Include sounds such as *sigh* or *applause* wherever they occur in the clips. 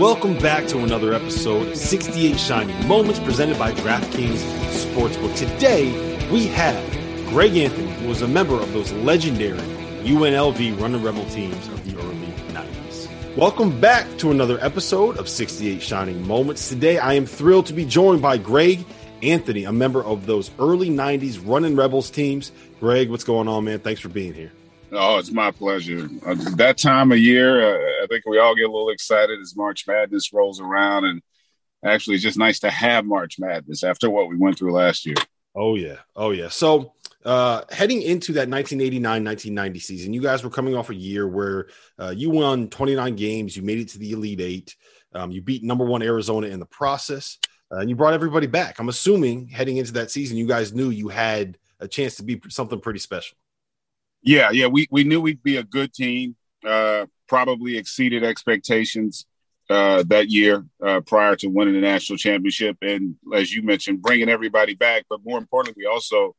Welcome back to another episode of 68 Shining Moments presented by DraftKings Sportsbook. Today, we have Greg Anthony, who was a member of those legendary UNLV Running Rebel teams of the early 90s. Welcome back to another episode of 68 Shining Moments. Today, I am thrilled to be joined by Greg Anthony, a member of those early 90s Running Rebels teams. Greg, what's going on, man? Thanks for being here. Oh, it's my pleasure. Uh, that time of year, uh, I think we all get a little excited as March Madness rolls around, and actually, it's just nice to have March Madness after what we went through last year. Oh yeah, oh yeah. So uh, heading into that 1989-1990 season, you guys were coming off a year where uh, you won 29 games, you made it to the Elite Eight, um, you beat number one Arizona in the process, uh, and you brought everybody back. I'm assuming heading into that season, you guys knew you had a chance to be something pretty special. Yeah, yeah, we we knew we'd be a good team. Uh, probably exceeded expectations uh, that year uh, prior to winning the national championship, and as you mentioned, bringing everybody back. But more importantly, we also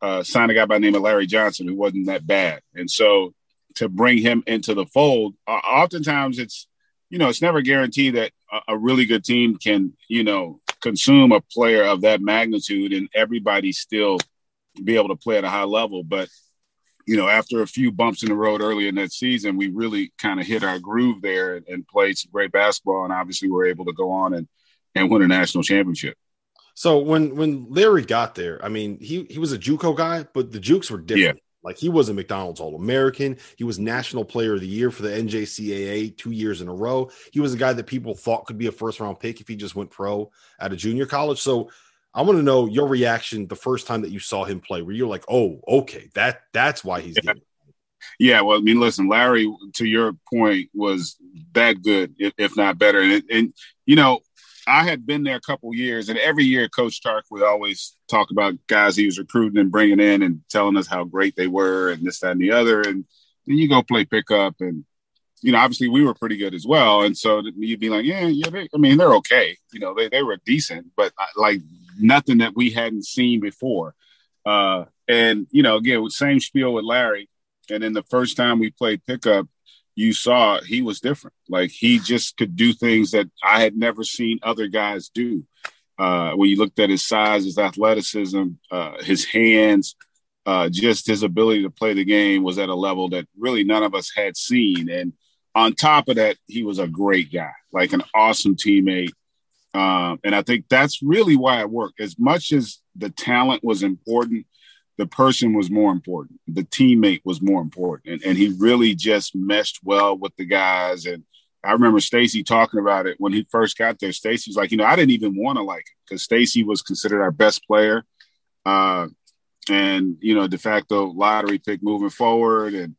uh, signed a guy by the name of Larry Johnson who wasn't that bad, and so to bring him into the fold, oftentimes it's you know it's never guaranteed that a, a really good team can you know consume a player of that magnitude and everybody still be able to play at a high level, but you know, after a few bumps in the road early in that season, we really kind of hit our groove there and, and played some great basketball. And obviously, we're able to go on and, and win a national championship. So when when Larry got there, I mean, he he was a JUCO guy, but the Jukes were different. Yeah. Like he was a McDonald's All American. He was National Player of the Year for the NJCAA two years in a row. He was a guy that people thought could be a first round pick if he just went pro at a junior college. So I want to know your reaction the first time that you saw him play. Where you're like, "Oh, okay, that that's why he's." Yeah. *laughs* yeah well, I mean, listen, Larry, to your point, was that good, if, if not better. And, and you know, I had been there a couple years, and every year Coach Tark would always talk about guys he was recruiting and bringing in, and telling us how great they were, and this, that, and the other. And then you go play pickup, and you know, obviously we were pretty good as well. And so you'd be like, yeah, yeah, they, I mean, they're okay. You know, they, they were decent, but uh, like nothing that we hadn't seen before. Uh, and you know, again, same spiel with Larry. And then the first time we played pickup, you saw he was different. Like he just could do things that I had never seen other guys do. Uh, when you looked at his size, his athleticism, uh, his hands, uh, just his ability to play the game was at a level that really none of us had seen. And on top of that, he was a great guy, like an awesome teammate. Um, and I think that's really why it worked. As much as the talent was important, the person was more important. The teammate was more important. And, and he really just meshed well with the guys. And I remember Stacey talking about it when he first got there. Stacey was like, you know, I didn't even want to like it because Stacey was considered our best player. Uh, and, you know, de facto lottery pick moving forward. And,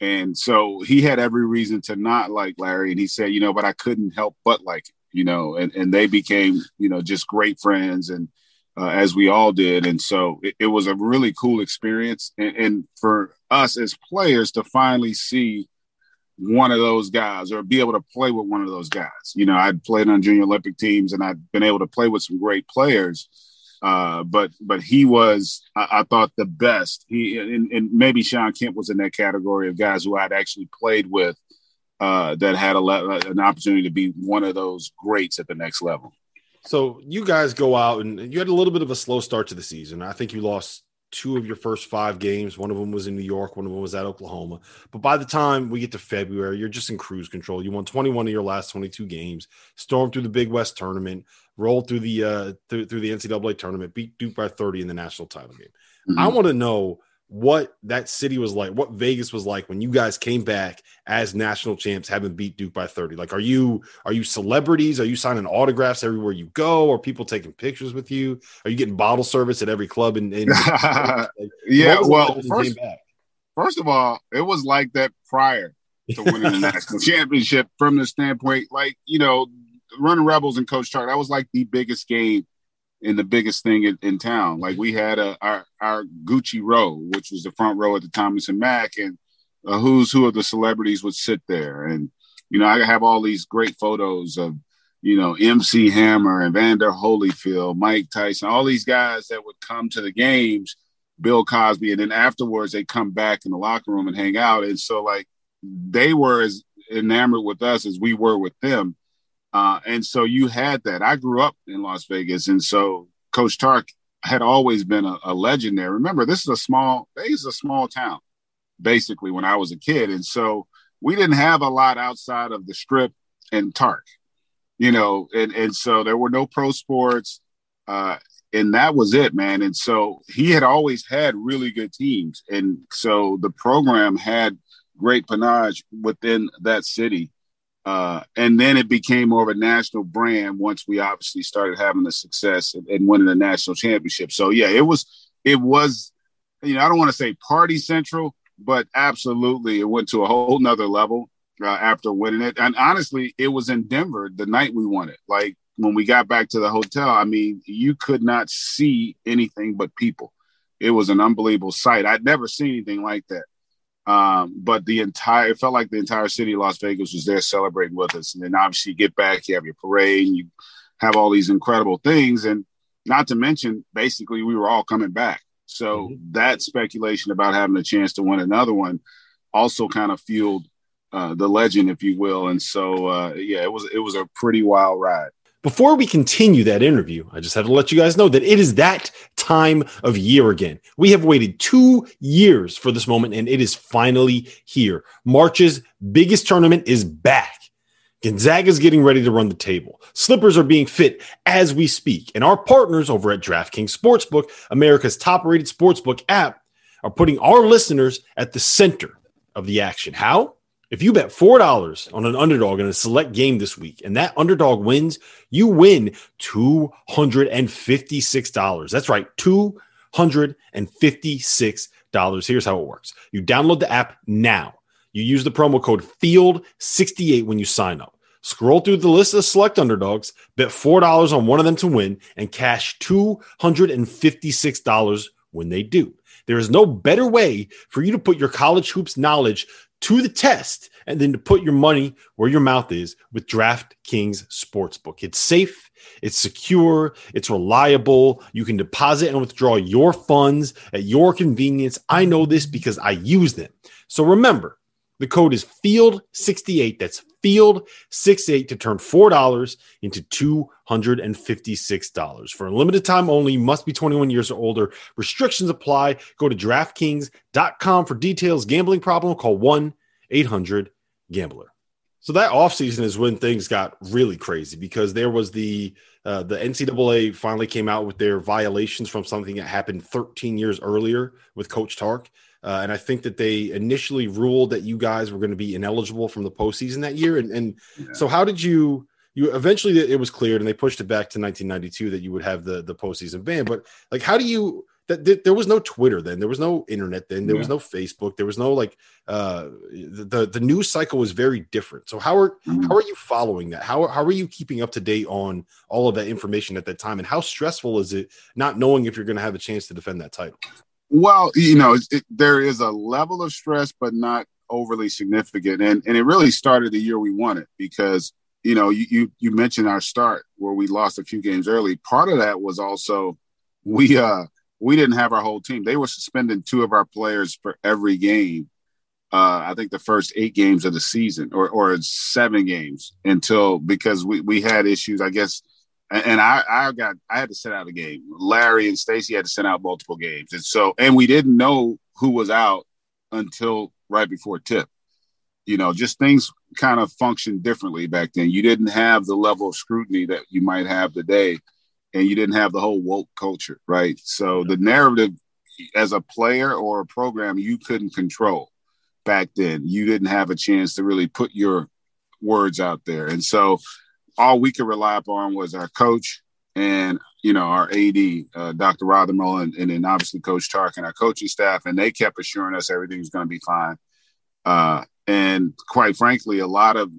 and so he had every reason to not like Larry. And he said, you know, but I couldn't help but like it you know, and, and they became, you know, just great friends and uh, as we all did. And so it, it was a really cool experience. And, and, for us as players to finally see one of those guys or be able to play with one of those guys. You know, I'd played on junior Olympic teams and I'd been able to play with some great players. Uh, but but he was, I, I thought, the best. He and, and, maybe Shawn Kemp was in that category of guys who I'd actually played with uh, that had a le- an opportunity to be one of those greats at the next level. So you guys go out and you had a little bit of a slow start to the season. I think you lost two of your first five games. One of them was in New York, one of them was at Oklahoma. But by the time we get to February, you're just in cruise control. You won 21 of your last 22 games, stormed through the Big West tournament, rolled through the uh, through, through the NCAA tournament, beat Duke by 30 in the national title game. Mm-hmm. I want to know what that city was like, what Vegas was like when you guys came back as national champs, having beat Duke by 30. Like, are you are you celebrities? Are you signing autographs everywhere you go? Are people taking pictures with you? Are you getting bottle service at every club? And *laughs* yeah, well, first, first of all, it was like that prior to winning the *laughs* national championship from the standpoint, like you know, running Rebels and Coach Tark. That was like the biggest game in the biggest thing in, in town. Like we had a, our our Gucci row, which was the front row at the Thomas and Mack, and a who's who of the celebrities would sit there. And you know, I have all these great photos of you know MC Hammer and Vander Holyfield, Mike Tyson, all these guys that would come to the games. Bill Cosby, and then afterwards they come back in the locker room and hang out. And so like they were as enamored with us as we were with them Uh, and so you had that. I grew up in Las Vegas, and so Coach Tark had always been a, a legend there. Remember, this is a small, Vegas a small town, basically, when I was a kid. And so we didn't have a lot outside of the strip and Tark, you know, and, and so there were no pro sports. Uh, and that was it, man. And so he had always had really good teams. And so the program had great panache within that city. Uh, and then it became more of a national brand once we obviously started having the success and, and winning the national championship. So yeah, it was it was you know I don't want to say party central, but absolutely it went to a whole nother level uh, after winning it. And honestly, it was in Denver the night we won it. Like when we got back to the hotel, I mean, you could not see anything but people. It was an unbelievable sight. I'd never seen anything like that. Um, but the entire it felt like the entire city of Las Vegas was there celebrating with us. And then obviously you get back, you have your parade, and you have all these incredible things. And not to mention, basically, we were all coming back. So mm-hmm. that speculation about having a chance to win another one also kind of fueled uh, the legend, if you will. And so, uh, yeah, it was it was a pretty wild ride. Before we continue that interview, I just have to let you guys know that it is that time of year again. We have waited two years for this moment, and it is finally here. March's biggest tournament is back. Gonzaga is getting ready to run the table. Slippers are being fit as we speak. And our partners over at DraftKings Sportsbook, America's top rated sportsbook app, are putting our listeners at the center of the action. How? If you bet $4 on an underdog in a select game this week and that underdog wins, you win $256. That's right, $256. Here's how it works you download the app now. You use the promo code FIELD68 when you sign up. Scroll through the list of select underdogs, bet $4 on one of them to win, and cash $256 when they do. There is no better way for you to put your college hoops knowledge to the test and then to put your money where your mouth is with DraftKings Sportsbook. It's safe, it's secure, it's reliable. You can deposit and withdraw your funds at your convenience. I know this because I use them. So remember, the code is FIELD68. That's FIELD68 to turn $4 into $256. For a limited time only, must be 21 years or older. Restrictions apply. Go to DraftKings.com for details. Gambling problem, call 1 800 Gambler. So that offseason is when things got really crazy because there was the uh, the NCAA finally came out with their violations from something that happened 13 years earlier with Coach Tark. Uh, and I think that they initially ruled that you guys were going to be ineligible from the postseason that year. And, and yeah. so, how did you? You eventually it was cleared, and they pushed it back to 1992 that you would have the the postseason ban. But like, how do you? That, that there was no Twitter then, there was no internet then, there yeah. was no Facebook, there was no like uh, the the news cycle was very different. So how are mm-hmm. how are you following that? How how are you keeping up to date on all of that information at that time? And how stressful is it not knowing if you're going to have a chance to defend that title? Well, you know, it, there is a level of stress, but not overly significant. And and it really started the year we won it because you know you you, you mentioned our start where we lost a few games early. Part of that was also we uh we didn't have our whole team. They were suspending two of our players for every game. Uh, I think the first eight games of the season, or or seven games, until because we we had issues. I guess and I, I got I had to sit out a game. Larry and Stacey had to send out multiple games, and so and we didn't know who was out until right before tip. You know, just things kind of functioned differently back then. You didn't have the level of scrutiny that you might have today, and you didn't have the whole woke culture, right? So the narrative, as a player or a program, you couldn't control back then. You didn't have a chance to really put your words out there, and so all we could rely upon was our coach and you know our AD, uh, Dr. Rothermel, and, and, then obviously Coach Tark and our coaching staff, and they kept assuring us everything's going to be fine. Uh, and quite frankly, a lot of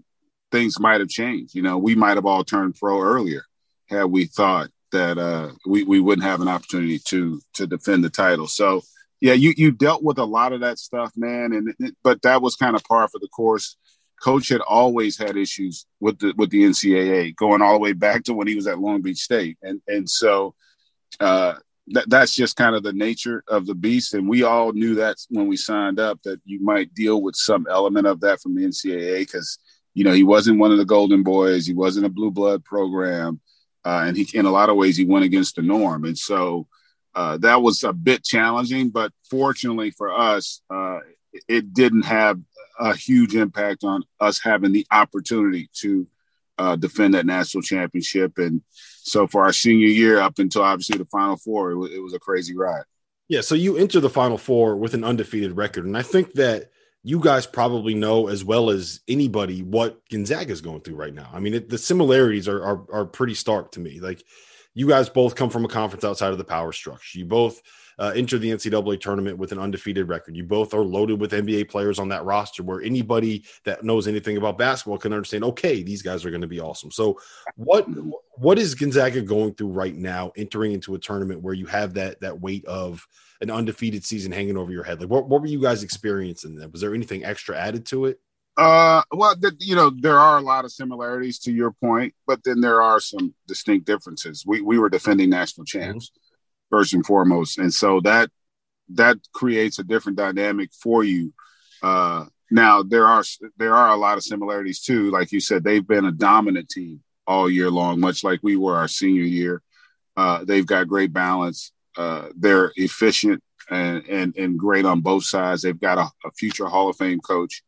things might have changed. You know, we might have all turned pro earlier had we thought that uh, we we wouldn't have an opportunity to to defend the title. So yeah, you you dealt with a lot of that stuff, man, and but that was kind of par for the course coach had always had issues with the with the NCAA, going all the way back to when he was at Long Beach State, and and so uh, that that's just kind of the nature of the beast, and we all knew that when we signed up that you might deal with some element of that from the NCAA because You know, he wasn't one of the Golden Boys. He wasn't a blue blood program, uh, and he in a lot of ways he went against the norm. And so uh, that was a bit challenging. But fortunately for us, uh, it didn't have a huge impact on us having the opportunity to uh, defend that national championship. And so for our senior year, up until obviously the Final Four, it was, it was a crazy ride. Yeah. So you enter the Final Four with an undefeated record. And I think that you guys probably know as well as anybody what Gonzaga is going through right now. I mean, it, the similarities are, are, are pretty stark to me. Like you guys both come from a conference outside of the power structure. You both uh, enter the NCAA tournament with an undefeated record. You both are loaded with NBA players on that roster where anybody that knows anything about basketball can understand, okay, these guys are going to be awesome. So what what is Gonzaga going through right now entering into a tournament where you have that that weight of an undefeated season hanging over your head? Like what, what were you guys experiencing then? Was there anything extra added to it? Uh, well, the, you know, there are a lot of similarities to your point, but then there are some distinct differences. We we were defending national champs. Mm-hmm first and foremost. And so that that creates a different dynamic for you. Uh, now there are there are a lot of similarities too. Like you said, they've been a dominant team all year long, much like we were our senior year. Uh, they've got great balance. Uh, they're efficient and, and and great on both sides. They've got a, a future Hall of Fame coach.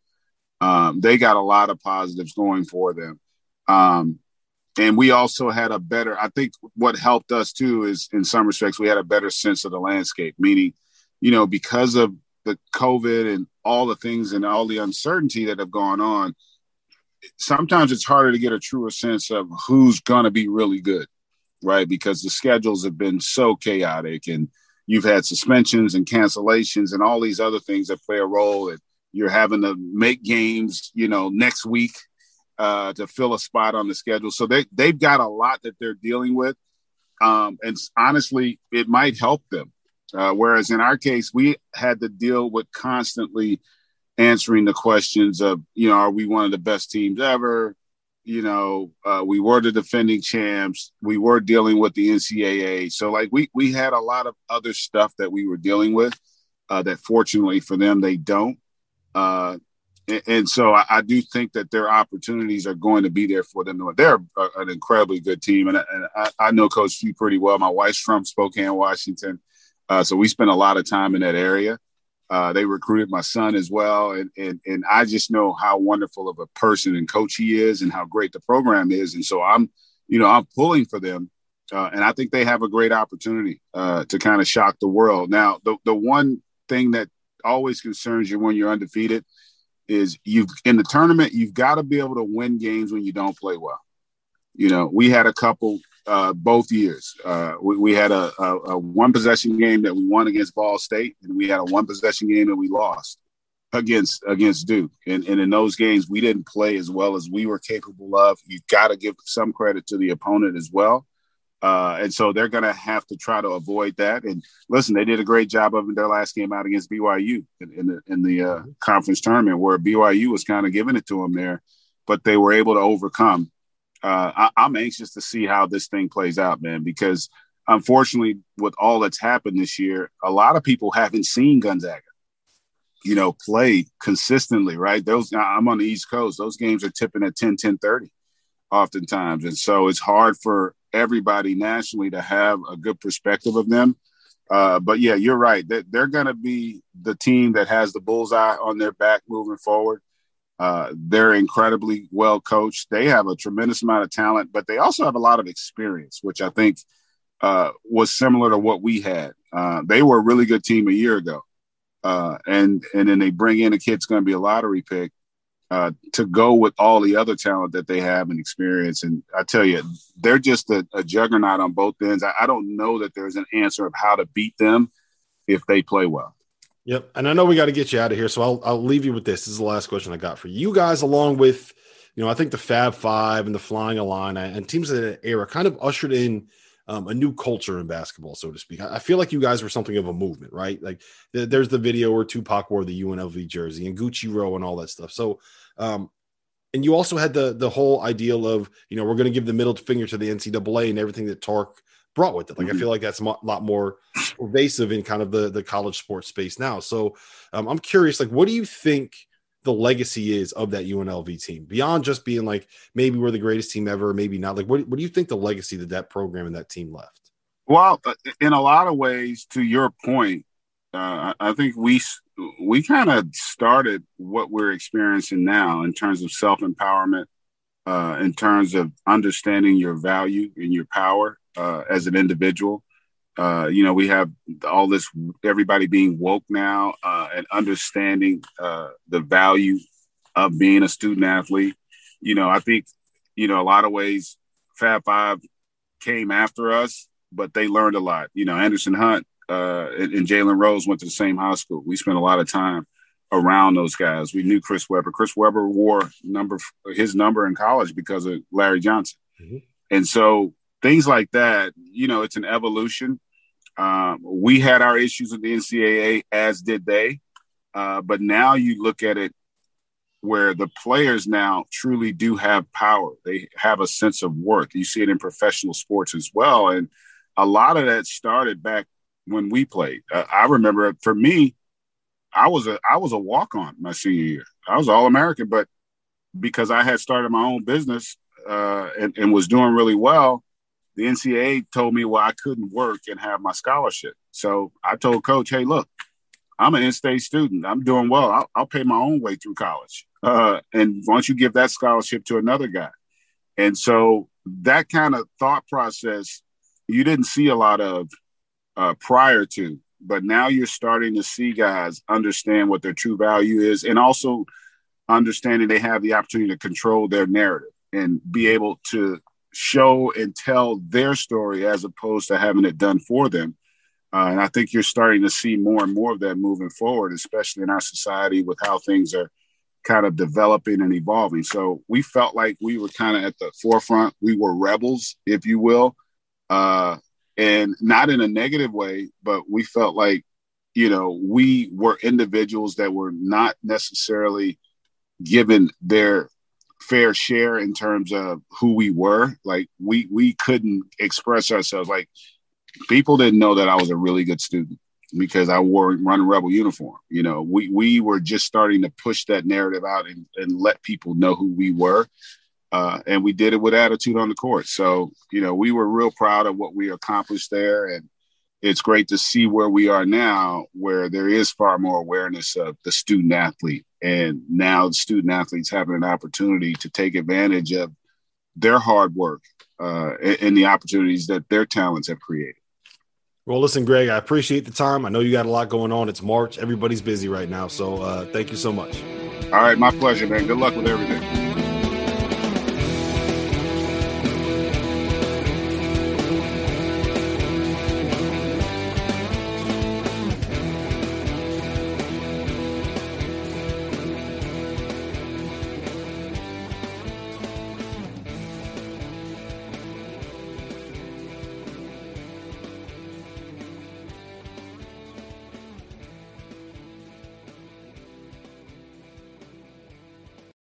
Um, they got a lot of positives going for them. Um, and we also had a better i think what helped us too is in some respects we had a better sense of the landscape meaning you know because of the covid and all the things and all the uncertainty that have gone on sometimes it's harder to get a truer sense of who's going to be really good right? Because the schedules have been so chaotic and you've had suspensions and cancellations and all these other things that play a role and you're having to make games you know next week uh, to fill a spot on the schedule. So they they've got a lot that they're dealing with, um, and honestly, it might help them. Uh, whereas in our case, we had to deal with constantly answering the questions of, you know, are we one of the best teams ever? You know, uh, we were the defending champs. We were dealing with the NCAA. So, like, we we had a lot of other stuff that we were dealing with. Uh, that fortunately for them, they don't. Uh, and, so I, I, do think that their opportunities are going to be there for them. They're an incredibly good team, and, and I, I, know Coach Few pretty well. My wife's from Spokane, Washington, uh, so we spent a lot of time in that area. Uh, they recruited my son as well, and, and and I just know how wonderful of a person and coach he is, and how great the program is. And so I'm, you know, I'm pulling for them, uh, and I think they have a great opportunity uh, to kind of shock the world. Now, the the one thing that always concerns you when you're undefeated is you've in the tournament you've got to be able to win games when you don't play well. You know, we had a couple uh, both years. Uh, we, we, had a, a, a, one possession game that we won against Ball State, and we had a one possession game that we lost against against Duke. And, and in those games, we didn't play as well as we were capable of. You've got to give some credit to the opponent as well. Uh, and so they're going to have to try to avoid that. And listen, they did a great job of their last game out against BYU in, in the in the uh, conference tournament, where BYU was kind of giving it to them there, but they were able to overcome. Uh, I, am anxious to see how this thing plays out, man, because unfortunately, with all that's happened this year, a lot of people haven't seen Gonzaga, you know, play consistently, right? Those I'm on the East Coast; those games are tipping at 10, 10 30 oftentimes. And so it's hard for everybody nationally to have a good perspective of them. Uh, but yeah, you're right. They're going to be the team that has the bullseye on their back moving forward. Uh, they're incredibly well coached. They have a tremendous amount of talent, but they also have a lot of experience, which I think uh, was similar to what we had. Uh, they were a really good team a year ago, uh, and and then they bring in a kid that's going to be a lottery pick uh, to go with all the other talent that they have and experience. And I tell you, they're just a, a juggernaut on both ends. I, I, don't know that there's an answer of how to beat them if they play well. Yep. And I know we got to get you out of here. So I'll, I'll leave you with this. This is the last question I got for you guys, along with, you know, I think the Fab Five and the Flying Illini and teams of that era kind of ushered in um, a new culture in basketball, so to speak. I, feel like you guys were something of a movement, right? Like th- there's the video where Tupac wore the UNLV jersey and Gucci Row and all that stuff. So, um, and you also had the the whole ideal of you know we're going to give the middle finger to the NCAA and everything that Tark brought with it. Like mm-hmm. I feel like that's a lot more pervasive in kind of the the college sports space now. So um, I'm curious, like, what do you think? The legacy is of that UNLV team beyond just being like maybe we're the greatest team ever, maybe not. Like, what, what do you think the legacy that that program and that team left? Well, uh, in a lot of ways, to your point, uh, I think we we kind of started what we're experiencing now in terms of self empowerment, uh, in terms of understanding your value and your power uh, as an individual. Uh, you know, we have all this everybody being woke now uh, and understanding uh, the value of being a student athlete. You know, I think you know a lot of ways Fab Five came after us, but they learned a lot. You know, Anderson Hunt uh, and, and Jalen Rose went to the same high school. We spent a lot of time around those guys. We knew Chris Webber. Chris Webber wore number his number in college because of Larry Johnson, mm-hmm. and so things like that. You know, it's an evolution. Um, we had our issues with the NCAA, as did they. Uh, but now you look at it where the players now truly do have power. They have a sense of worth. You see it in professional sports as well. And a lot of that started back when we played. Uh, I remember for me, I was a I was a walk on my senior year. I was all American, but because I had started my own business uh, and, and was doing really well, the NCAA told me, well, I couldn't work and have my scholarship. So I told coach, hey, look, I'm an in-state student. I'm doing well. I'll, I'll pay my own way through college. Uh, and why don't you give that scholarship to another guy? And so that kind of thought process, you didn't see a lot of uh, prior to, but now you're starting to see guys understand what their true value is and also understanding they have the opportunity to control their narrative and be able to show and tell their story as opposed to having it done for them. Uh, and I think you're starting to see more and more of that moving forward, especially in our society with how things are kind of developing and evolving. So we felt like we were kind of at the forefront. We were rebels, if you will, uh, and not in a negative way, but we felt like, you know, we were individuals that were not necessarily given their fair share in terms of who we were. Like we we couldn't express ourselves. Like people didn't know that I was a really good student because I wore run rebel uniform. You know, we we were just starting to push that narrative out and, and let people know who we were. Uh, and we did it with attitude on the court. So, you know, we were real proud of what we accomplished there. And it's great to see where we are now, where there is far more awareness of the student athlete. And now the student athletes having an opportunity to take advantage of their hard work uh, and the opportunities that their talents have created. Well, listen, Greg, I appreciate the time. I know you got a lot going on. It's March. Everybody's busy right now. So uh, thank you so much. All right. My pleasure, man. Good luck with everything.